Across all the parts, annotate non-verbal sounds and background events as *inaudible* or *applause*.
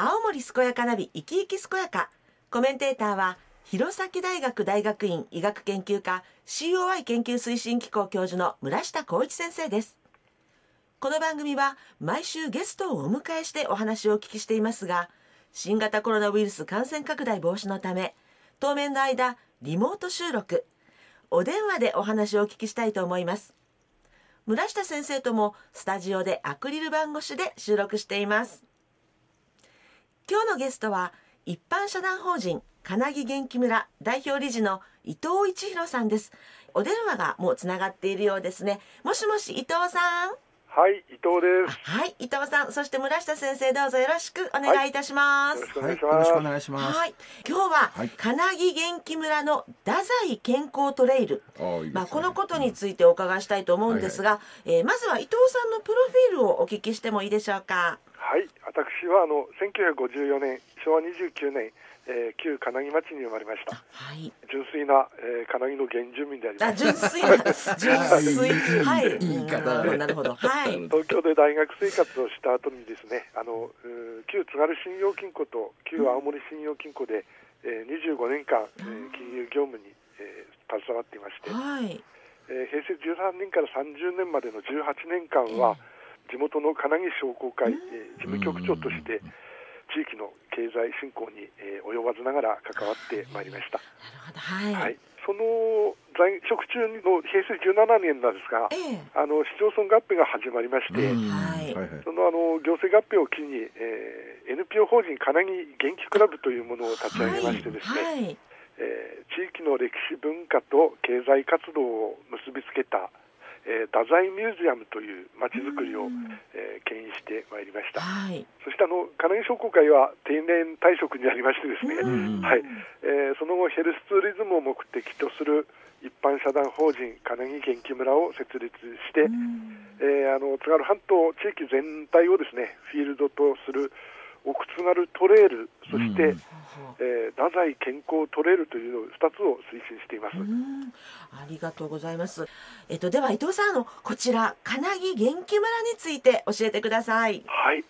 青森健やかナビ生き生き健やか。コメンテーターは弘前大学大学院医学研究科 COI 研究推進機構教授の村下光一先生です。この番組は毎週ゲストをお迎えしてお話をお聞きしていますが新型コロナウイルス感染拡大防止のため当面の間リモート収録お電話でお話をお聞きしたいと思います。村下先生ともスタジオでアクリル板越しで収録しています。今日のゲストは一般社団法人金木元気村代表理事の伊藤一弘さんです。お電話がもうつながっているようですね。もしもし伊藤さん。はい、伊藤です。はい伊藤さん。そして村下先生どうぞよろしくお願いい。たします、よろしくおはい、願いします。よろしくお願いします。はい、今日は、はい。金木元気村の太宰健康トレイル、ね。まあ、このことについてお伺いしたいと思うんですが、えーまずは伊藤さんのプロフィールをお聞きしてもいいでしょうか。はい、私はあの1954年昭和29年、えー旧金木町に生まれました。はい。純粋な、えー、金木の原住民でありあ、ます。純粋な、純粋、*laughs* はい。いい言い方うんなるほど、はい。東京で大学生活をした後にですね、あのうー旧津軽信用金庫と旧青森信用金庫で、えー、25年間、えー金融業務に、えー携わっていまして、はい。えー平成13年から30年までの18年間は、地元の金木商工会、えー事務局長として地域の経済振興に、えー及ばずながら関わってまいりました、なるほど、はい。はい、その在職中の平成17年なんですがええ。あの市町村合併が始まりまして、うん。はい。はい。はいそのあの行政合併を機に、えー NPO 法人金木元気クラブというものを立ち上げましてですね、はい。えー地域の歴史文化と経済活動を結びつけた、えー太宰ミュージアムというまちづくりを、えー牽引してまいりました。はい。そしてあの金木商工会は定年退職になりましてですね、うんはい。えーその後ヘルスツーリズムを目的とする一般社団法人金木元気村を設立して、えーあの津軽半島地域全体をですねフィールドとする奥津軽トレイルそして、うんえー太宰健康トレイルというのを2つを推進しています。うんありがとうございます。えっと、では伊藤さん、あの、こちら、金木元気村について教えてください。はい、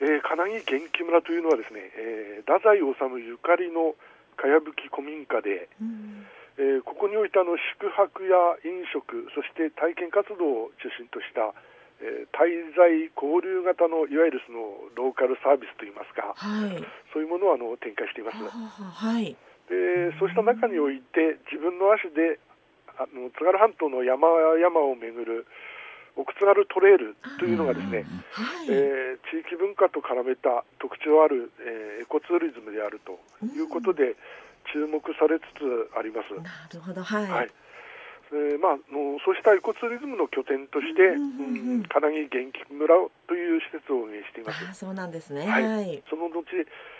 えー金木元気村というのはですね、えー太宰治ゆかりのかやぶき古民家で、うんえーここにおいてあの宿泊や飲食そして体験活動を中心とした、えー滞在交流型のいわゆるそのローカルサービスといいますかはい。そういうものをあの展開しています。はい。でそうした中において自分の足であの津軽半島の山々を巡る奥津軽トレイルというのがですね、はい。えー地域文化と絡めた特徴ある、えーエコツーリズムであるということで注目されつつあります。なるほど、はい。はいえーまあ、あのそうしたエコツーリズムの拠点として、うんうんうんうん金木元気村という施設を運営しています。あ、そうなんですね。はいはい。その後、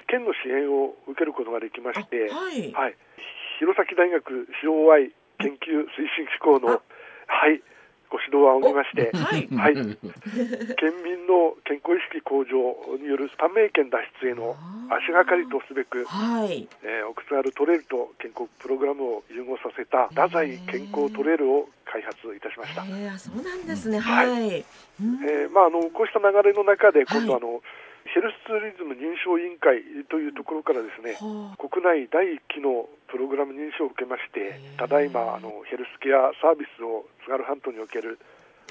県の支援を受けることができまして、あはい。はい、弘前大学 COI 研究推進機構の、はい、ご指導を仰ぎまして、*laughs* はい。はい、県民の健康意識向上による短命県脱出への足がかりとすべく、はい。えー、奥津軽トレイルと健康プログラムを融合させた太宰健康トレイルを開発いたしました。ええ、あそうなんですね。はいはい。うんえーまあ、あのこうした流れの中で今度、はいあのヘルスツーリズム認証委員会というところからですねはあ国内第1期のプログラム認証を受けましてただいまあのヘルスケアサービスを津軽半島における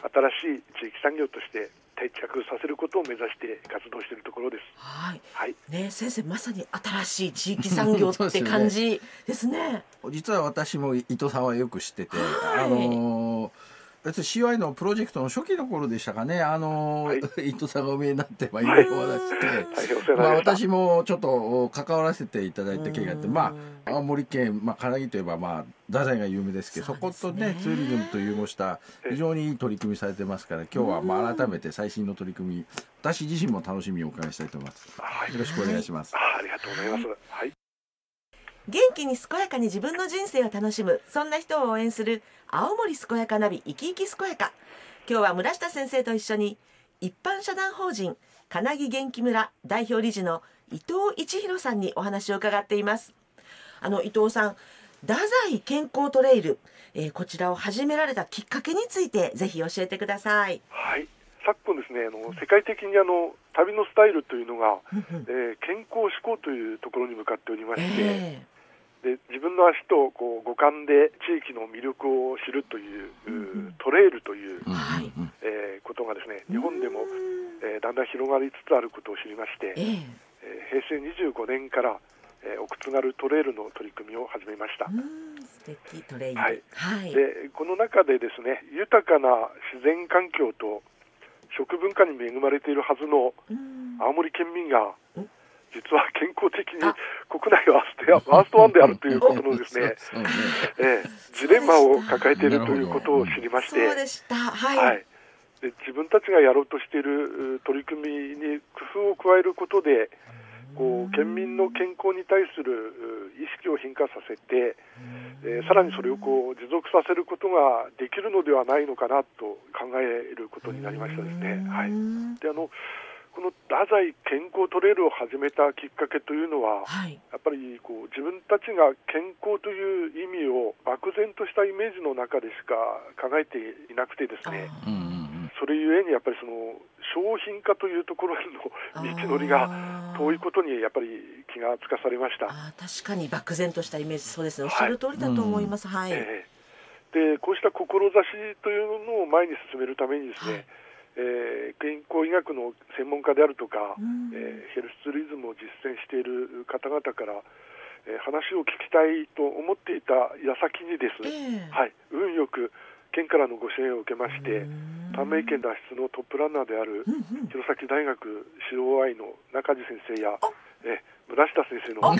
新しい地域産業として定着させることを目指して活動しているところです。はい。はい、ね、先生、まさに新しい地域産業 *laughs* って感じですね。実は私も伊藤さんはよく知ってて、はいあのー別に CY のプロジェクトの初期の頃でしたかね、あのー *laughs* 伊藤さんがお見えになって、まあ、い。ろいろお話しして、まあ。私もちょっとお関わらせていただいた経緯があって、うん。まあ、青森県、まあ、金木といえば、まあ、太宰が有名ですけどそね。ことねツーリズムと融合した非常にいい取り組みされてますから今日はまあ改めて最新の取り組み私自身も楽しみにお伺いしたいと思います。はい。よろしくお願いします。あありがとうございます。はい、元気に健やかに自分の人生を楽しむ。そんな人を応援する青森健やかナビ生き生き健やか。今日は村下先生と一緒に一般社団法人金木元気村代表理事の伊藤一弘さんにお話を伺っています。あの伊藤さん太宰健康トレイル、えーこちらを始められたきっかけについてぜひ教えてください。はい、昨今ですねあの世界的にあの旅のスタイルというのが、えー、健康志向というところに向かっておりまして、えー、で自分の足とこう五感で地域の魅力を知るという、うトレイルという、えー、ことがですね日本でも、えー、だんだん広がりつつあることを知りまして、えー、平成25年からえー、奥津軽トレイルの取り組みを始めました。素敵トレイル、はい、はい、でこの中でですね豊かな自然環境と食文化に恵まれているはずの青森県民が実は健康的に国内ワーストワーストワンであるということのですね、えー、ジレンマを抱えているということを知りまして、はい、はい、で自分たちがやろうとしている取り組みに工夫を加えることで、こう県民の健康に対する意識を変化させて、えー、さらにそれをこう持続させることができるのではないのかなと考えることになりましたですね。はい、であのこの太宰健康トレイルを始めたきっかけというのは、はい、やっぱりこう自分たちが健康という意味を漠然としたイメージの中でしか考えていなくてですね、それゆえにやっぱりその商品化というところの *laughs* 道のりが遠いことにやっぱり気がつかされました。あ確かに漠然としたイメージそうですね。おっしゃる通りだと思います、はい、はいえー、でこうした志というのを前に進めるためにですね、はいえー、健康医学の専門家であるとか、うん、えー、ヘルスツーリズムを実践している方々から、えー、話を聞きたいと思っていた矢先にです、えー、はい、運よく県からのご支援を受けまして、短命県脱出のトップランナーである、弘前大学 COI の中地先生や、え村下先生の、*laughs* はい、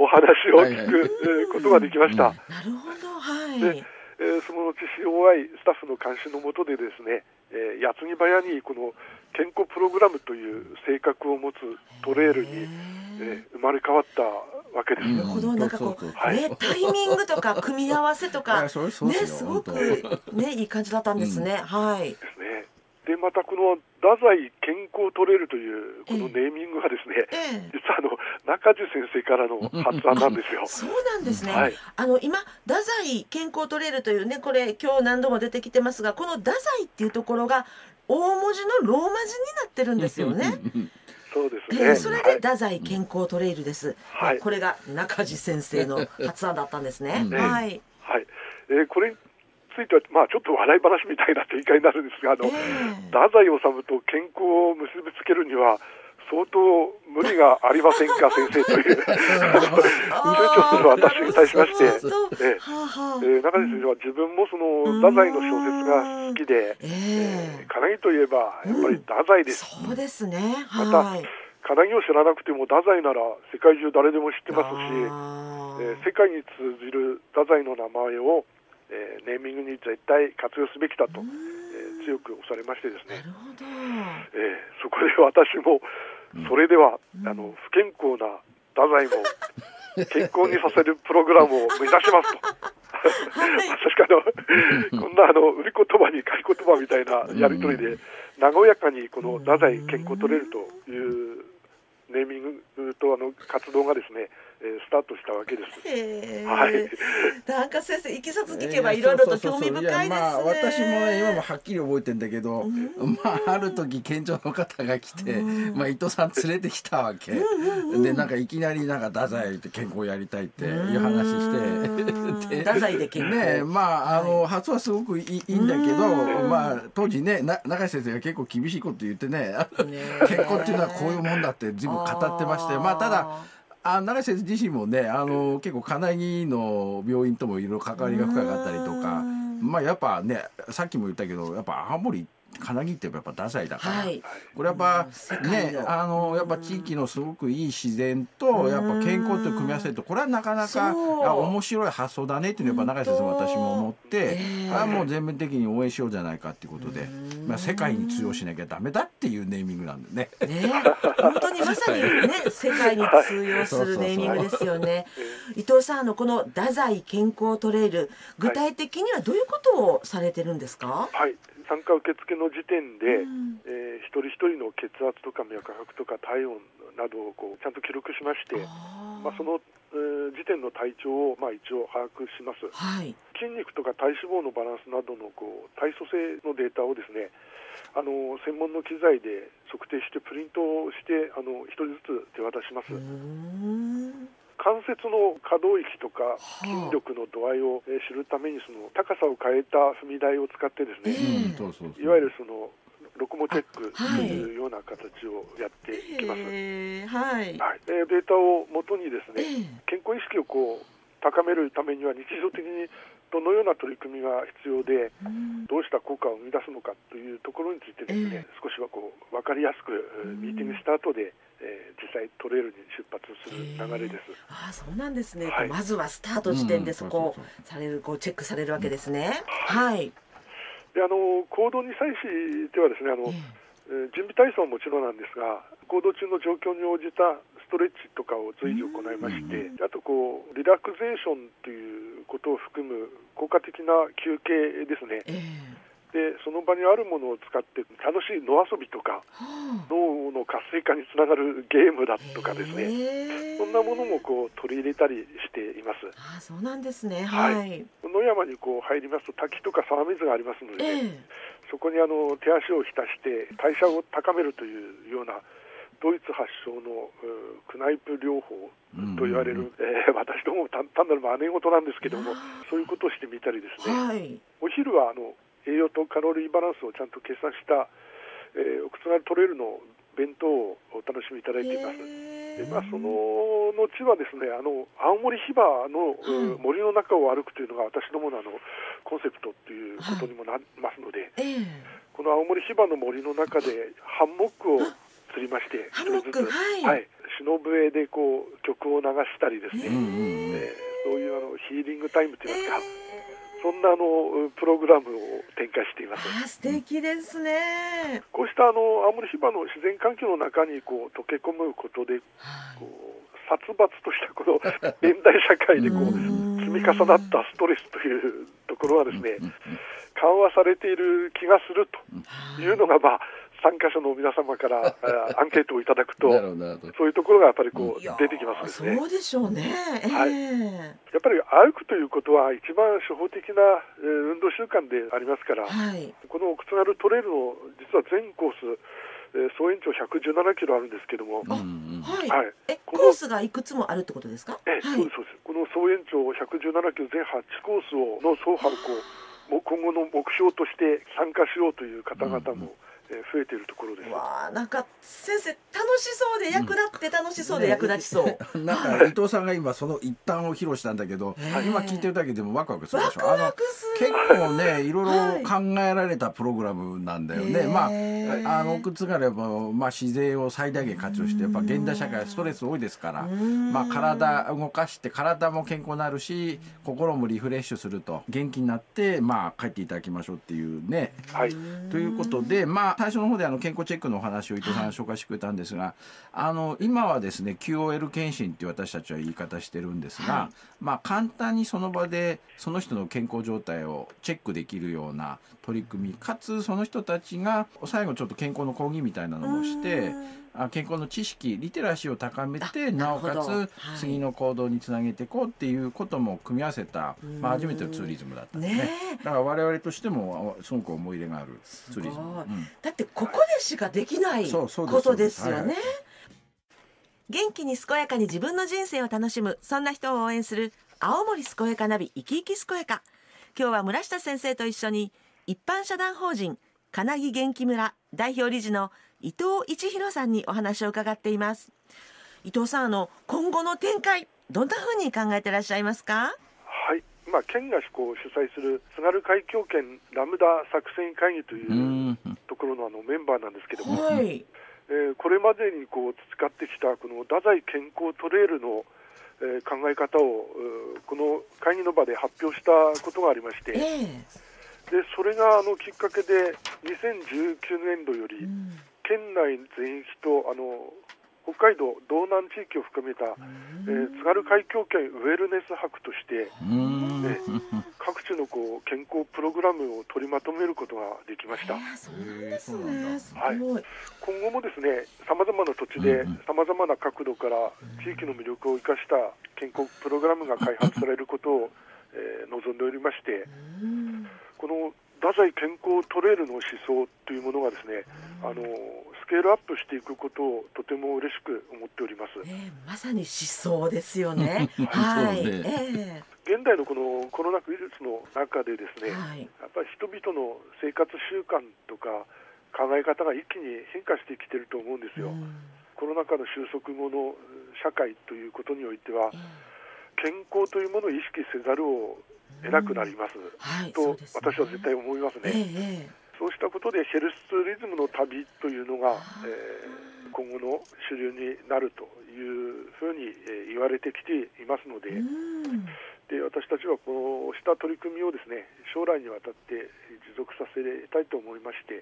お話を聞くことができました。なるほど、はい。で、えー、その後 COI スタッフの監視のもとでですね、えー、矢継ぎ早にこの健康プログラムという性格を持つトレールに、えー、生まれ変わったわけです。なるほど、なんかこう、はい、ね、タイミングとか組み合わせとか、*laughs* ね、すごくね、いい感じだったんですね。うん、はい。でまたこの太宰健康トレイルというこのネーミングがですね、ええ、実はあの中地先生からの発案なんですよ。そうなんですね。はい、あの今太宰健康トレイルというねこれ今日何度も出てきてますが、この太宰っていうところが大文字のローマ字になってるんですよね。そうですね。それで太宰健康トレイルです。はい、これが中地先生の発案だったんですね。はい。はい。えー、これについては、まあ、ちょっと笑い話みたいな展開になるんですが、あの、えー、太宰治と健康を結びつけるには、相当無理がありませんか、*laughs* 先生という、中長の私に対しまして、えー、中西先生は自分もその太宰の小説が好きで、えー、金木といえばやっぱり太宰です。そうですね。また金木を知らなくても太宰なら世界中誰でも知ってますし、えー、世界に通じる太宰の名前を、えー、ネーミングに絶対活用すべきだと、えー、強く押されましてですね、えー、そこで私もそれでは、あの不健康な太宰も *laughs* 健康にさせるプログラムを目指しますと。確かの、こんなあの売り言葉に買い言葉みたいなやり取りで、和やかにこの太宰健康取れるというネーミングとあの活動がですね、えスタートしたわけです。はい。なんか先生いきさつ聞けばいろいろと興味深いですね。まあ私もね今もはっきり覚えてんだけど、うん、まあある時県庁の方が来て、うん、まあ伊藤さん連れてきたわけ。うん、でなんかいきなりなんか太宰って健康やりたいっていう話して、太宰で健康。ねまああの、はい、発はすごくいいいんだけど、まあ当時ねな中井先生が結構厳しいこと言ってね、健康っていうのはこういうもんだって随分語ってまして、まあただ。あ永井先生自身もねあの結構金木の病院ともいろいろ関わりが深かったりとか。まあやっぱねさっきも言ったけどやっぱ青森金木ってやっぱダサいだから、はい、これやっぱねあのやっぱ地域のすごくいい自然とやっぱ健康と組み合わせるとこれはなかなか面白い発想だねっていうのはやっぱ永井先生私も思って、えー、あもう全面的に応援しようじゃないかっていうことで、まあ、世界に通用しなきゃダメだっていうネーミングなんでね。ね。本当にまさにね世界に通用するネーミングですよね。伊藤さんあのこの太宰健康トレイル具体的にはどういうことをされてるんですか？はい参加受付の時点で、うん、えー、一人一人の血圧とか脈拍とか体温などをこうちゃんと記録しまして、あまあ、その、えー、時点の体調をまあ一応把握します、はい。筋肉とか体脂肪のバランスなどのこう体組成のデータをですねあの専門の機材で測定してプリントをしてあの一人ずつ手渡します、関節の可動域とかあ。筋力の度合いをえー知るためにその高さを変えた踏み台を使ってですね、ええうん、そうそうそう。いわゆるそのロコモチェックとい。うような形をやっていきます。はい。はい、えーデータをもとにですえね、え健康意識をこう高めるためには日常的にどのような取り組みが必要でうん。どうした効果を生み出すのかというところについてですね、少しはこう分かりやすくえーミーティングした後で、えー実際トレイルに出発する流れです。ああそうなんですね、はい。まずはスタート時点でうんそこをそうそうされるこうチェックされるわけですね、はい、であの行動に際してはですねあの、ええ。ー準備体操ももちろんなんですが行動中の状況に応じたストレッチとかを随時行いまして、あとこうリラクゼーションということを含む効果的な休憩ですね。ええでその場にあるものを使って楽しい野遊びとか脳の活性化につながるゲームだとかですね。そんなものもこう取り入れたりしています。ああそうなんですね。ははい。い、野山にこう入りますと滝とか沢水がありますので、えねそこにあの手足を浸して代謝を高めるというようなドイツ発祥のうクナイプ療法と言われる、えー私ども単単なる真似事なんですけどもそういうことをしてみたりですえね、はい。お昼はあの栄養とカロリーバランスをちゃんと計算した、えー、奥津軽トレイルの弁当をお楽しみいただいています。でまあ、その後はですねあの青森ヒバの、森の中を歩くというのが私どものあのコンセプトということにもなりますので、ええ。この青森ヒバの森の中でハンモックを釣りましてハンモック一人ずつはい。はい、忍笛でこう曲を流したりですね、えーそういうあのヒーリングタイムといいますか、そんなあのプログラムを展開しています。ああ素敵ですね、こうしたあの青森ヒバの自然環境の中にこう溶け込むことではい。こう殺伐としたこの現代社会でこううん。積み重なったストレスというところはですね緩和されている気がするというのがまあ参加者の皆様からあ *laughs* アンケートをいただくとそういうところがやっぱりこう出てきますですね。そうでしょうね、はい。えやっぱり歩くということは一番初歩的なえー運動習慣でありますからえ、はい。この奥津軽トレイルの実は全コース、えー総延長117キロあるんですけども、はい、はい。えコースがいくつもあるってことですか？ええはい。そうですそうです。この総延長117キロ全8コースをの走破をこうもう今後の目標として参加しようという方々も、えー増えているところです。わあなんか先生楽しそうで役立って楽しそうで役立ちそう、*laughs* なんか伊藤さんが今その一端を披露したんだけど、*laughs* ええ今聞いてるだけでもワクワクするでしょ。ワクワクする。結構ねい。ろいろはい考えられたプログラムなんだよね。まああの奥津軽もまあ自然を最大限活用してやっぱ現代社会はストレス多いですから、ん。まあ体動かして体も健康になるし心もリフレッシュすると元気になってまあ帰っていただきましょうっていうね。はい、ということで、まあ、最初の方であの健康チェックのお話を伊藤さんが紹介してくれたんですが、あの今はですね QOL 検診って私たちは言い方してるんですが、はまあ、簡単にその場でその人の健康状態をチェックできるような取り組みかつその人たちが最後ちょっと健康の講義みたいなのもしてあ健康の知識リテラシーを高めてあなおかつ次の行動につなげていこうっていうことも組み合わせた、まあ、初めてのツーリズムだったんですね。ねえ。だから我々としてもあすごく思い入れがあるツーリズム。うん。だってここでしかできないことですよはい。ね元気に健やかに自分の人生を楽しむそんな人を応援する青森健やかナビ生き生き健やか。今日は村下先生と一緒に一般社団法人金木元気村代表理事の伊藤一弘さんにお話を伺っています。伊藤さんあの今後の展開どんな風に考えてらっしゃいますか？はい。まあ、県がこう主催する津軽海峡圏ラムダ作戦会議といううん。ところのあのメンバーなんですけども、はい。えーこれまでにこう培ってきたこの太宰健康トレイルの、えー考え方をうーこの会議の場で発表したことがありまして、えでそれがあのきっかけで2019年度よりえうん県内全域とあの北海道道南地域を含めた、えー、津軽海峡圏ウェルネス博として、ね、各地のこう健康プログラムを取りまとめることができました。はい、今後もですね、さまざまな土地でさまざまな角度から地域の魅力を生かした健康プログラムが開発されることを、えー、望んでおりまして、この太宰健康トレイルの思想というものがですね、あのスケールアップしていくことをとても嬉しく思っております。えー、まさに思想ですよね。*laughs* はい。えー現代のこのコロナウイルスの中でですね、はい、やっぱり人々の生活習慣とか考え方が一気に変化してきてると思うんですよ。コロナ禍の収束後の社会ということにおいては、健康というものを意識せざるを得なくなります、はい、と、私は絶対思いますね。えーそうしたことでヘルスツーリズムの旅というのが、えー、今後の主流になるというふうに、えー、言われてきていますので。で私たちはこうした取り組みをですね将来にわたって持続させたいと思いまして、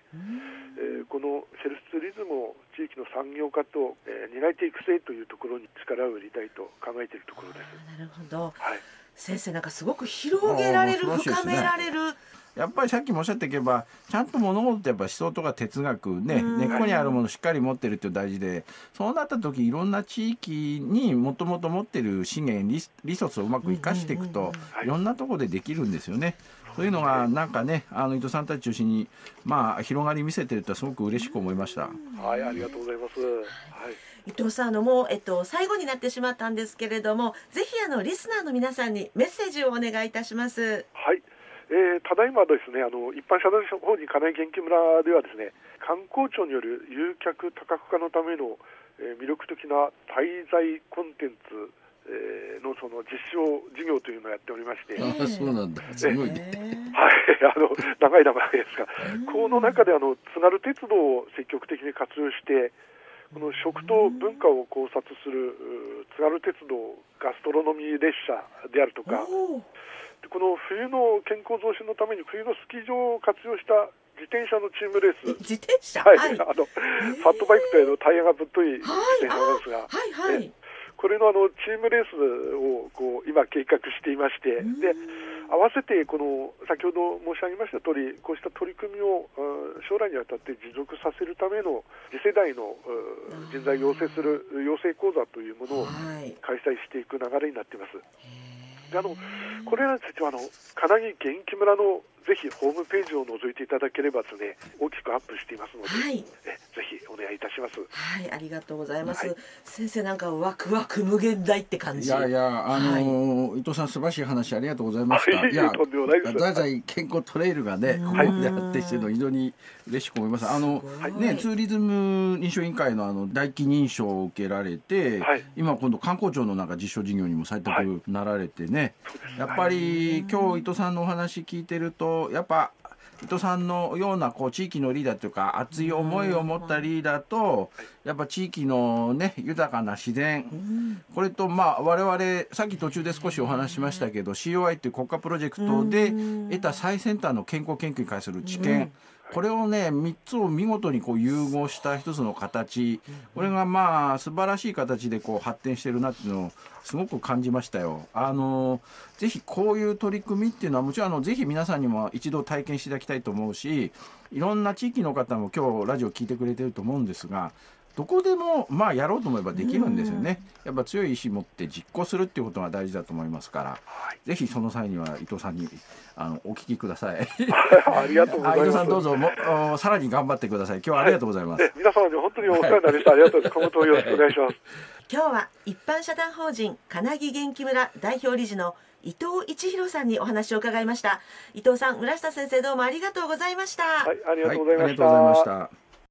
えー、このヘルスツーリズムを地域の産業化と、えー、担い手育成というところに力を入れたいと考えているところです。なるほど、はい、先生なんかすごく広げられる、深められるやっぱりさっきもおっしゃっていけばちゃんと物事ってやっぱ思想とか哲学ね、根っこにあるものをしっかり持ってるって大事でそうなった時いろんな地域にもともと持ってる資源リリソースをうまく生かしていくと、いろんなところでできるんですよね。そういうのがなんかねあの伊藤さんたち中心にまあ広がり見せてるってすごく嬉しく思いました。はいありがとうございます。はい。伊藤さんあのもうえっと最後になってしまったんですけれども、ぜひあのリスナーの皆さんにメッセージをお願いいたします。はい。えー、ただいまですねあの一般社団法人金井研究村ではですね観光庁による誘客多角化のための、えー、魅力的な滞在コンテンツ、えー、のその実証事業というのをやっておりまして、あそうなんだ。すごいね、はい。あの長い名前ですが、この中であの津軽鉄道を積極的に活用してこの食と文化を考察する津軽鉄道ガストロノミー列車であるとかこの冬の健康増進のために冬のスキー場を活用した自転車のチームレース、自転車、はい、はい、あのファットバイクというのタイヤがぶっとい自転車なんですが、はい。はい、これのあのチームレースをこう今、計画していまして、で合わせてこの先ほど申し上げました通り、こうした取り組みを将来にわたって持続させるための次世代の人材を養成する養成講座というものを開催していく流れになっています。であのこれらについてはあの金木元気村のぜひホームページを覗いていただければですね大きくアップしていますので、はい、えぜひお願いいたします。はいありがとうございます、はい、先生なんかワクワク無限大って感じ。いやいやあのーはい、伊藤さん素晴らしい話ありがとうございました、いやとんでもないです。太宰健康トレイルがねここでやってきてるの非常に嬉しく思います。あのねツーリズム認証委員会のあの大気認証を受けられて、今今度観光庁のなんか実証事業にも採択なられてね、やっぱり今日伊藤さんのお話聞いてるとやっぱ伊藤さんのようなこう地域のリーダーというか熱い思いを持ったリーダーとやっぱ地域のね豊かな自然これとまあ我々さっき途中で少しお話しましたけど COI という国家プロジェクトで得た最先端の健康研究に関する知見これをね3つを見事にこう融合した一つの形これがまあ素晴らしい形でこう発展してるなっていうのをすごく感じましたよ。あのぜひこういう取り組みっていうのはもちろんあのぜひ皆さんにも一度体験していただきたいと思うしいろんな地域の方も今日ラジオ聞いてくれてると思うんですがどこでもまあやろうと思えばできるんですよね。やっぱ強い意志持って実行するっていうことが大事だと思いますから、はい、ぜひその際には伊藤さんにあのお聞きください。ありがとうございます。伊藤さんどうぞもおさらに頑張ってください。今日はありがとうございます。はい、皆様に本当にお世話になりました。ありがとうございます。今後よろしくお願いします。今日は一般社団法人金木元気村代表理事の伊藤一弘さんにお話を伺いました。伊藤さん、村下先生どうもありがとうございました。はい、ありがとうございました。はい